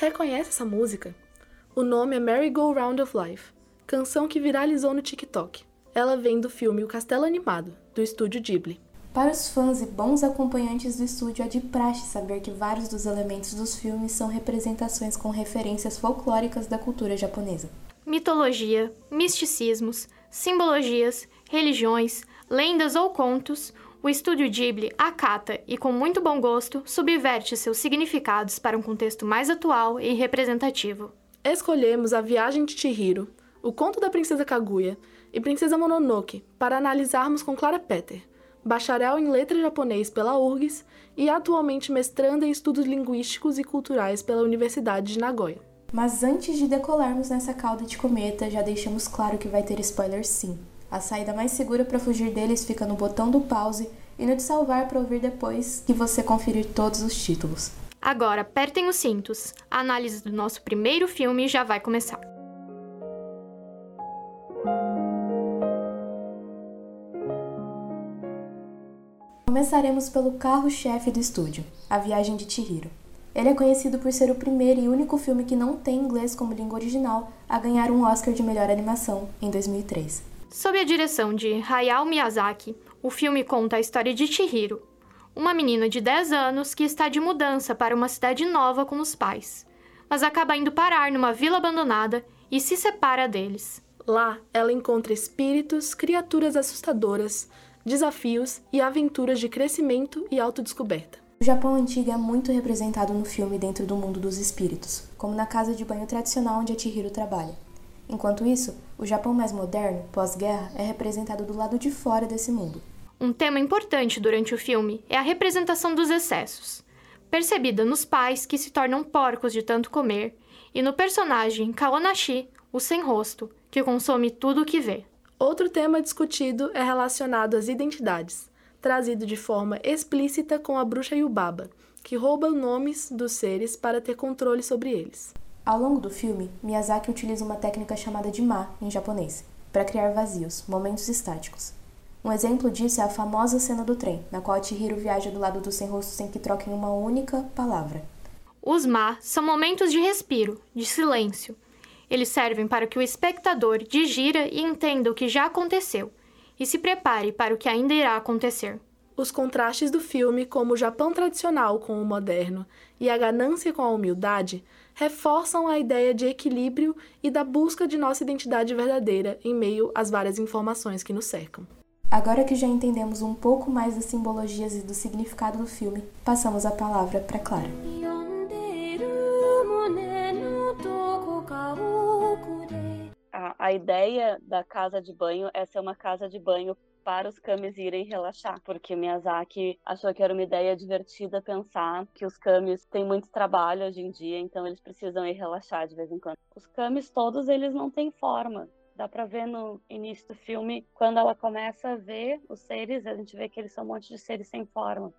Reconhece essa música? O nome é Merry Go Round of Life, canção que viralizou no TikTok. Ela vem do filme O Castelo Animado, do estúdio Ghibli. Para os fãs e bons acompanhantes do estúdio, é de praxe saber que vários dos elementos dos filmes são representações com referências folclóricas da cultura japonesa. Mitologia, misticismos, simbologias, religiões, lendas ou contos, o estúdio Ghibli acata e, com muito bom gosto, subverte seus significados para um contexto mais atual e representativo. Escolhemos A Viagem de Chihiro, O Conto da Princesa Kaguya e Princesa Mononoke para analisarmos com Clara Petter, bacharel em letras japonês pela URGS e atualmente mestranda em estudos linguísticos e culturais pela Universidade de Nagoya. Mas antes de decolarmos nessa cauda de cometa, já deixamos claro que vai ter spoilers sim. A saída mais segura para fugir deles fica no botão do pause e no de salvar para ouvir depois que você conferir todos os títulos. Agora, apertem os cintos. A análise do nosso primeiro filme já vai começar. Começaremos pelo carro-chefe do estúdio, A Viagem de Chihiro. Ele é conhecido por ser o primeiro e único filme que não tem inglês como língua original a ganhar um Oscar de melhor animação em 2003. Sob a direção de Hayao Miyazaki, o filme conta a história de Chihiro, uma menina de 10 anos que está de mudança para uma cidade nova com os pais, mas acaba indo parar numa vila abandonada e se separa deles. Lá, ela encontra espíritos, criaturas assustadoras, desafios e aventuras de crescimento e autodescoberta. O Japão antigo é muito representado no filme dentro do mundo dos espíritos, como na casa de banho tradicional onde a Chihiro trabalha. Enquanto isso, o Japão mais moderno, pós-guerra, é representado do lado de fora desse mundo. Um tema importante durante o filme é a representação dos excessos, percebida nos pais que se tornam porcos de tanto comer e no personagem Kaonashi, o sem rosto, que consome tudo o que vê. Outro tema discutido é relacionado às identidades, trazido de forma explícita com a bruxa Yubaba, que rouba nomes dos seres para ter controle sobre eles. Ao longo do filme, Miyazaki utiliza uma técnica chamada de ma em japonês, para criar vazios, momentos estáticos. Um exemplo disso é a famosa cena do trem, na qual Chihiro viaja do lado do sem rosto sem que troquem uma única palavra. Os ma são momentos de respiro, de silêncio. Eles servem para que o espectador digira e entenda o que já aconteceu e se prepare para o que ainda irá acontecer. Os contrastes do filme, como o Japão tradicional com o moderno e a ganância com a humildade, reforçam a ideia de equilíbrio e da busca de nossa identidade verdadeira em meio às várias informações que nos cercam. Agora que já entendemos um pouco mais das simbologias e do significado do filme, passamos a palavra para Clara. A, a ideia da casa de banho é ser uma casa de banho para os kamis irem relaxar, porque Miyazaki achou que era uma ideia divertida pensar que os kamis têm muito trabalho hoje em dia, então eles precisam ir relaxar de vez em quando. Os kamis todos eles não têm forma. Dá para ver no início do filme, quando ela começa a ver os seres, a gente vê que eles são um monte de seres sem forma.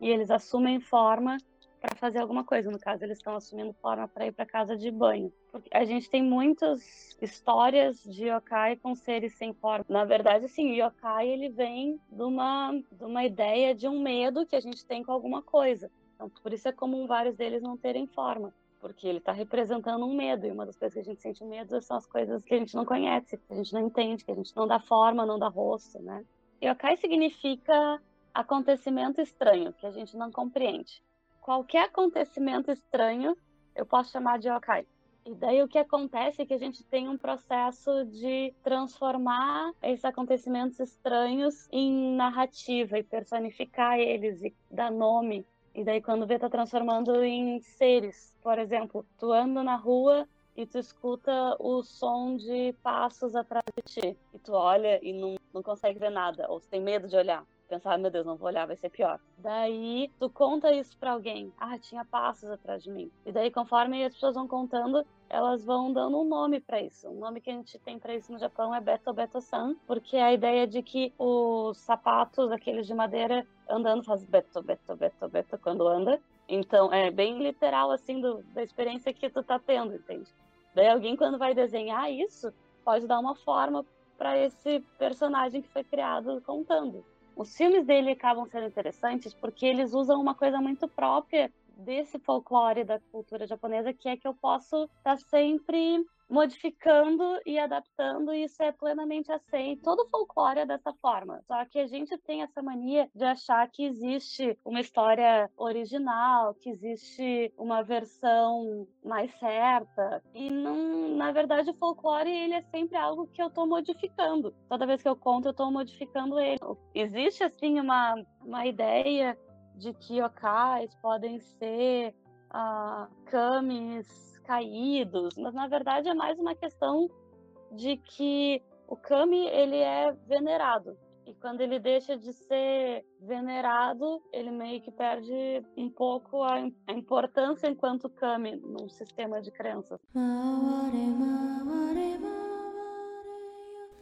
E eles assumem forma para fazer alguma coisa. No caso, eles estão assumindo forma para ir para casa de banho. Porque a gente tem muitas histórias de yokai com seres sem forma. Na verdade, assim, o yokai ele vem de uma, de uma ideia de um medo que a gente tem com alguma coisa. Então, por isso é comum vários deles não terem forma. Porque ele está representando um medo, e uma das coisas que a gente sente medo são as coisas que a gente não conhece, que a gente não entende, que a gente não dá forma, não dá rosto, né? Yokai significa acontecimento estranho, que a gente não compreende qualquer acontecimento estranho eu posso chamar de yokai. E daí o que acontece é que a gente tem um processo de transformar esses acontecimentos estranhos em narrativa e personificar eles e dar nome. E daí quando vê tá transformando em seres. Por exemplo, tu anda na rua e tu escuta o som de passos atrás de ti. E tu olha e não, não consegue ver nada, ou tem medo de olhar pensar, meu Deus, não vou olhar, vai ser pior. Daí tu conta isso para alguém, ah, tinha passos atrás de mim. E daí conforme as pessoas vão contando, elas vão dando um nome para isso. O nome que a gente tem para isso no Japão é Beto Beto San, porque é a ideia de que os sapatos, aqueles de madeira, andando faz Beto Beto Beto Beto quando anda. Então é bem literal assim do, da experiência que tu tá tendo, entende? Daí alguém quando vai desenhar isso, pode dar uma forma para esse personagem que foi criado contando. Os filmes dele acabam sendo interessantes porque eles usam uma coisa muito própria desse folclore da cultura japonesa, que é que eu posso estar tá sempre modificando e adaptando, e isso é plenamente aceito. Todo folclore é dessa forma. Só que a gente tem essa mania de achar que existe uma história original, que existe uma versão mais certa. E não, na verdade, o folclore ele é sempre algo que eu estou modificando. Toda vez que eu conto, eu estou modificando ele. Existe assim uma, uma ideia de que yokais podem ser uh, kamis caídos, mas na verdade é mais uma questão de que o kami ele é venerado e quando ele deixa de ser venerado, ele meio que perde um pouco a, importância enquanto kami num sistema de crenças.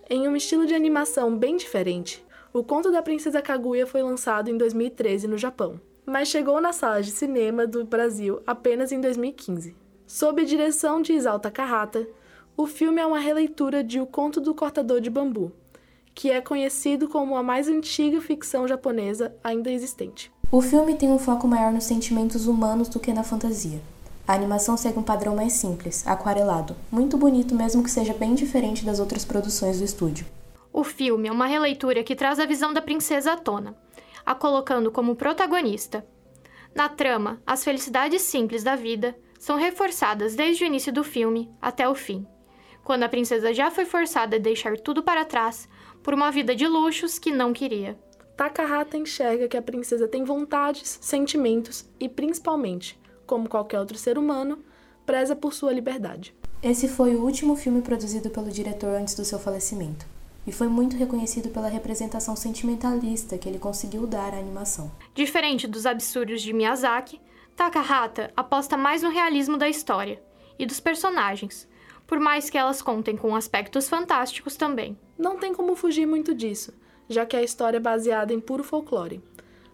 Em um estilo de animação bem diferente, o Conto da Princesa Kaguya foi lançado em 2013 no Japão, mas chegou nas salas de cinema do Brasil apenas em 2015. Sob a direção de Isalta Carrata, o filme é uma releitura de O Conto do Cortador de Bambu, que é conhecido como a mais antiga ficção japonesa ainda existente. O filme tem um foco maior nos sentimentos humanos do que na fantasia. A animação segue um padrão mais simples, aquarelado, muito bonito mesmo que seja bem diferente das outras produções do estúdio. O filme é uma releitura que traz a visão da princesa à tona, a colocando como protagonista. Na trama, as felicidades simples da vida são reforçadas desde o início do filme até o fim, quando a princesa já foi forçada a deixar tudo para trás por uma vida de luxos que não queria. Takahata enxerga que a princesa tem vontades, sentimentos e, principalmente, como qualquer outro ser humano, preza por sua liberdade. Esse foi o último filme produzido pelo diretor antes do seu falecimento, e foi muito reconhecido pela representação sentimentalista que ele conseguiu dar à animação. Diferente dos absurdos de Miyazaki, Takahata aposta mais no realismo da história e dos personagens, por mais que elas contem com aspectos fantásticos também. Não tem como fugir muito disso, já que a história é baseada em puro folclore.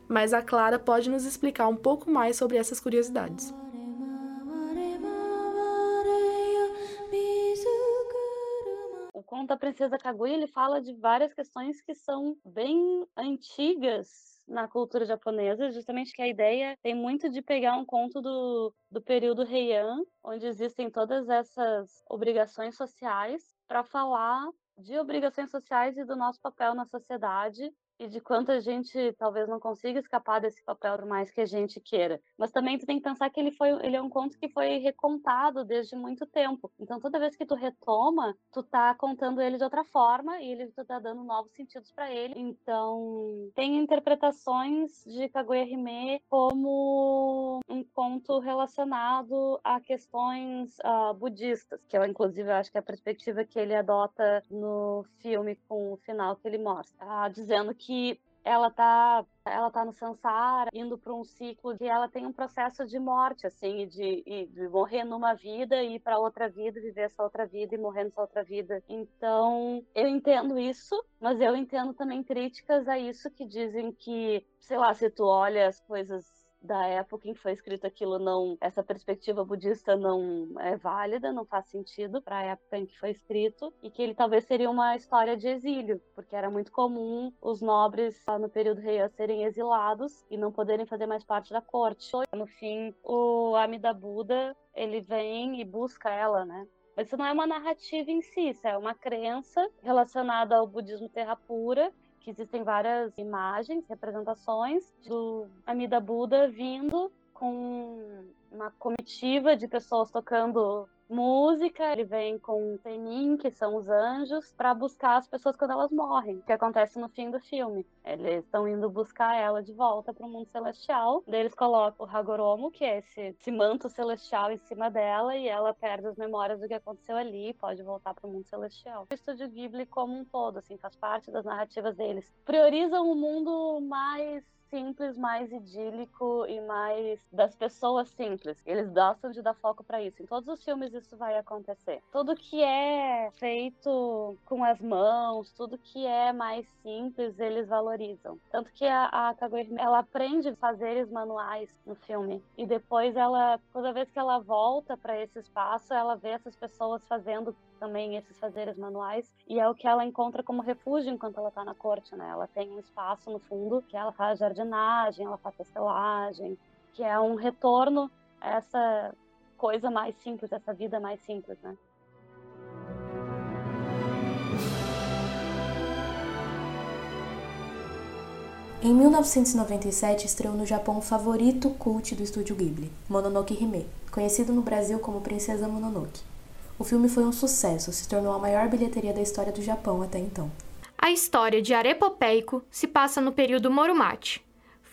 Mas a Clara pode nos explicar um pouco mais sobre essas curiosidades. O conto da Princesa Kaguya ele fala de várias questões que são bem antigas na cultura japonesa, justamente que a ideia tem muito de pegar um conto do, do período Heian, onde existem todas essas obrigações sociais, para falar de obrigações sociais e do nosso papel na sociedade e de quanto a gente talvez não consiga escapar desse papel por mais que a gente queira. Mas também tu tem que pensar que ele foi, ele é um conto que foi recontado desde muito tempo. Então toda vez que tu retoma, tu tá contando ele de outra forma e ele tu tá dando novos sentidos para ele. Então tem interpretações de Kaguya Hime como um conto relacionado a questões uh, budistas, que eu inclusive acho que é a perspectiva que ele adota no filme com o final que ele mostra, uh, dizendo que que ela tá ela tá no samsara, indo para um ciclo que ela tem um processo de morte, assim, de, de morrer numa vida e ir para outra vida, viver essa outra vida e morrer nessa outra vida. Então, eu entendo isso, mas eu entendo também críticas a isso que dizem que, sei lá, se tu olha as coisas da época em que foi escrito aquilo não essa perspectiva budista não é válida não faz sentido para a época em que foi escrito e que ele talvez seria uma história de exílio porque era muito comum os nobres no período Heian serem exilados e não poderem fazer mais parte da corte. No fim o Amida Buda ele vem e busca ela né? Mas isso não é uma narrativa em si, isso é uma crença relacionada ao budismo terra pura que existem várias imagens, representações do Amida Buda vindo com uma comitiva de pessoas tocando música, ele vem com Tenin, que são os anjos, para buscar as pessoas quando elas morrem, que acontece no fim do filme. Eles estão indo buscar ela de volta para o mundo celestial. Daí eles colocam o Hagoromo, que é esse, esse manto celestial em cima dela, e ela perde as memórias do que aconteceu ali e pode voltar para o mundo celestial. O estúdio Ghibli como um todo, assim, faz parte das narrativas deles. Priorizam o mundo mais simples, mais idílico e mais das pessoas simples. Eles gostam de dar foco para isso. Em todos os filmes isso vai acontecer. Tudo que é feito com as mãos, tudo que é mais simples, eles valorizam. Tanto que a, a Kaguya, ela aprende fazeres manuais no filme e depois ela, toda vez que ela volta para esse espaço, ela vê essas pessoas fazendo também esses fazeres manuais e é o que ela encontra como refúgio enquanto ela está na corte, né? Ela tem um espaço no fundo que ela faz jardinagem, ela faz pastelagem que é um retorno a essa coisa mais simples, essa vida mais simples, né? Em 1997 estreou no Japão o favorito cult do estúdio Ghibli, Mononoke Hime, conhecido no Brasil como Princesa Mononoke. O filme foi um sucesso, se tornou a maior bilheteria da história do Japão até então. A história de Arepopeico se passa no período Morumachi,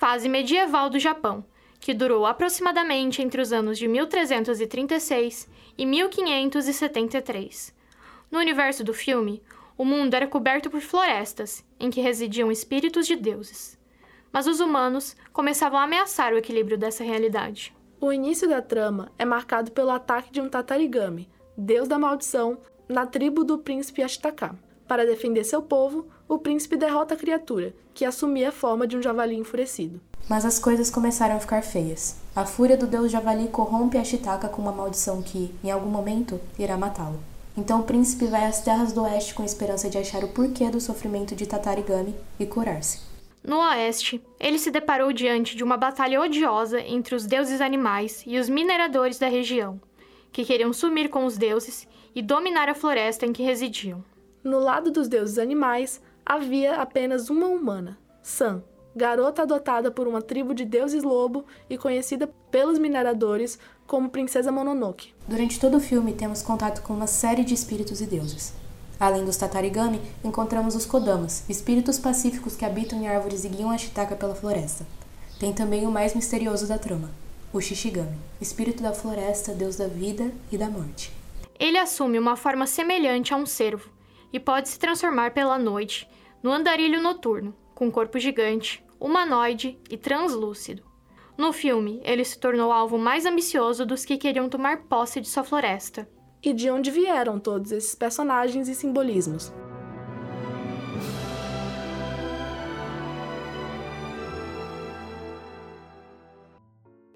fase medieval do Japão, que durou aproximadamente entre os anos de 1336 e 1573. No universo do filme, o mundo era coberto por florestas, em que residiam espíritos de deuses mas os humanos começavam a ameaçar o equilíbrio dessa realidade. O início da trama é marcado pelo ataque de um Tatarigami, deus da maldição, na tribo do príncipe Ashitaka. Para defender seu povo, o príncipe derrota a criatura, que assumia a forma de um javali enfurecido. Mas as coisas começaram a ficar feias. A fúria do deus javali corrompe Ashitaka com uma maldição que, em algum momento, irá matá-lo. Então o príncipe vai às terras do oeste com a esperança de achar o porquê do sofrimento de Tatarigami e curar-se. No oeste, ele se deparou diante de uma batalha odiosa entre os deuses animais e os mineradores da região, que queriam sumir com os deuses e dominar a floresta em que residiam. No lado dos deuses animais, havia apenas uma humana, San, garota adotada por uma tribo de deuses lobo e conhecida pelos mineradores como Princesa Mononoke. Durante todo o filme, temos contato com uma série de espíritos e deuses. Além dos Tatarigami, encontramos os Kodamas, espíritos pacíficos que habitam em árvores e guiam a Shitaka pela floresta. Tem também o mais misterioso da trama, o Shishigami, espírito da floresta, deus da vida e da morte. Ele assume uma forma semelhante a um cervo e pode se transformar pela noite no andarilho noturno, com corpo gigante, humanoide e translúcido. No filme, ele se tornou o alvo mais ambicioso dos que queriam tomar posse de sua floresta e de onde vieram todos esses personagens e simbolismos.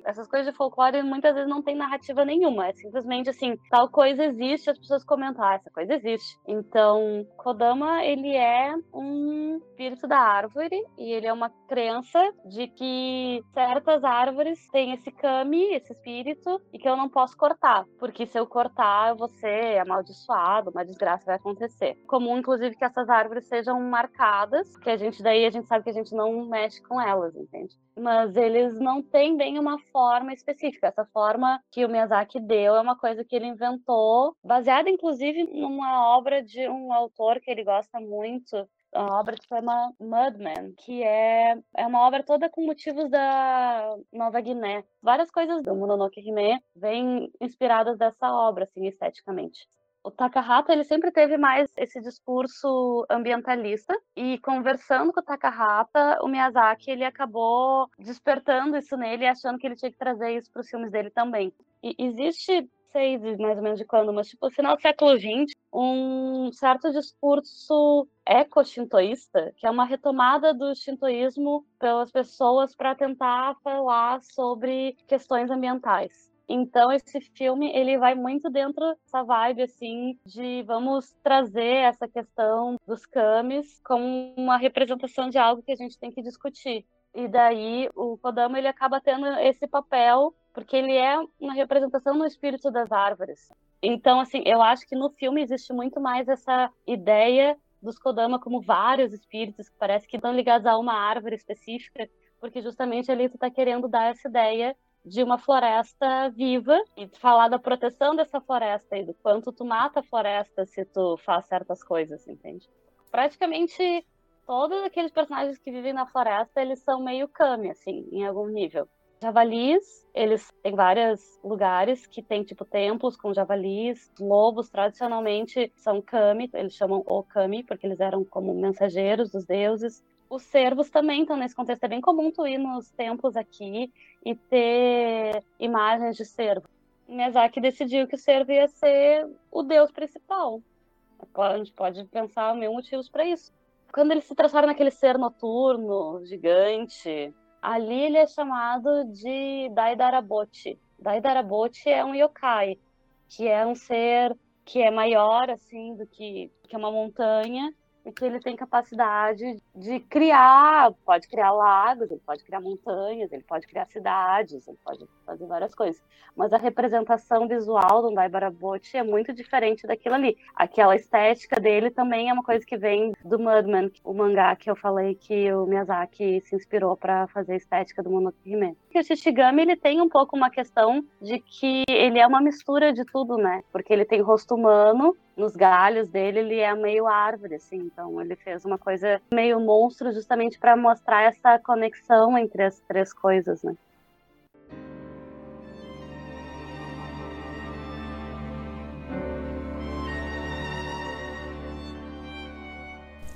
Essas coisas de folclore muitas vezes não tem narrativa nenhuma. É simplesmente assim, tal coisa existe, as pessoas comentam, ah, essa coisa existe. Então, Kodama, ele é um espírito da árvore e ele é uma crença de que certas árvores têm esse kami, esse espírito, e que eu não posso cortar, porque se eu cortar, eu vou ser amaldiçoado, uma desgraça vai acontecer. Comum, inclusive, que essas árvores sejam marcadas, que a gente daí a gente sabe que a gente não mexe com elas, entende? Mas eles não têm bem uma forma específica. Essa forma que o Miyazaki deu é uma coisa que ele inventou, baseada inclusive numa obra de um autor que ele gosta muito, a obra que chama Mudman, que é, é uma obra toda com motivos da Nova Guiné. Várias coisas do Mononoke Hime vêm inspiradas dessa obra, assim, esteticamente o Takahata ele sempre teve mais esse discurso ambientalista e conversando com o Takahata, o Miyazaki ele acabou despertando isso nele achando que ele tinha que trazer isso para os filmes dele também. E existe sei mais ou menos de quando, mas tipo, final do século XX, um certo discurso eco-shintoísta, que é uma retomada do shintoísmo pelas pessoas para tentar falar sobre questões ambientais. Então esse filme ele vai muito dentro dessa vibe assim de vamos trazer essa questão dos camis como uma representação de algo que a gente tem que discutir. E daí o Kodama ele acaba tendo esse papel porque ele é uma representação no espírito das árvores. Então assim, eu acho que no filme existe muito mais essa ideia dos Kodama como vários espíritos que parece que estão ligados a uma árvore específica, porque justamente ali tu está querendo dar essa ideia de uma floresta viva e falar da proteção dessa floresta e do quanto tu mata a floresta se tu faz certas coisas, entende? Praticamente todos aqueles personagens que vivem na floresta, eles são meio kami, assim, em algum nível. Javalis, eles têm vários lugares que tem tipo templos com javalis, lobos tradicionalmente são kami, eles chamam o kami porque eles eram como mensageiros dos deuses os servos também estão nesse contexto. É bem comum tu ir nos templos aqui e ter imagens de servo. Miyazaki decidiu que o servo ia ser o deus principal. Claro, a gente pode pensar mil motivos para isso. Quando ele se transforma naquele ser noturno, gigante, ali ele é chamado de Daidarabochi. Daidarabochi é um yokai, que é um ser que é maior assim do que, que uma montanha e que ele tem capacidade de criar, pode criar lagos, ele pode criar montanhas, ele pode criar cidades, ele pode fazer várias coisas. Mas a representação visual do Dai Barabote é muito diferente daquilo ali. Aquela estética dele também é uma coisa que vem do Mudman, o mangá que eu falei que o Miyazaki se inspirou para fazer a estética do Mononoke Hime. o Shishigami ele tem um pouco uma questão de que ele é uma mistura de tudo, né? Porque ele tem rosto humano, nos galhos dele ele é meio árvore, assim. Então ele fez uma coisa meio monstro justamente para mostrar essa conexão entre as três coisas, né?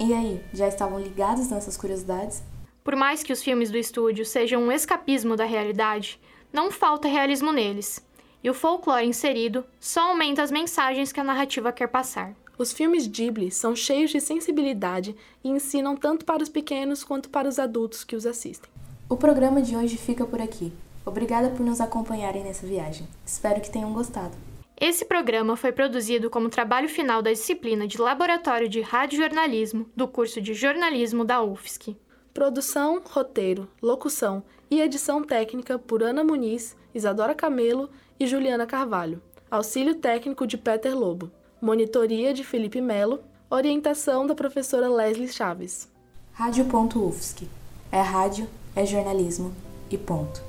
E aí, já estavam ligados nessas curiosidades? Por mais que os filmes do estúdio sejam um escapismo da realidade, não falta realismo neles e o folclore inserido só aumenta as mensagens que a narrativa quer passar. Os filmes Ghibli são cheios de sensibilidade e ensinam tanto para os pequenos quanto para os adultos que os assistem. O programa de hoje fica por aqui. Obrigada por nos acompanharem nessa viagem. Espero que tenham gostado. Esse programa foi produzido como trabalho final da disciplina de Laboratório de Radiojornalismo do curso de Jornalismo da UFSC. Produção, roteiro, locução e edição técnica por Ana Muniz, Isadora Camelo e Juliana Carvalho. Auxílio técnico de Peter Lobo. Monitoria de Felipe Melo. Orientação da professora Leslie Chaves. Rádio.UFSC. É rádio, é jornalismo e ponto.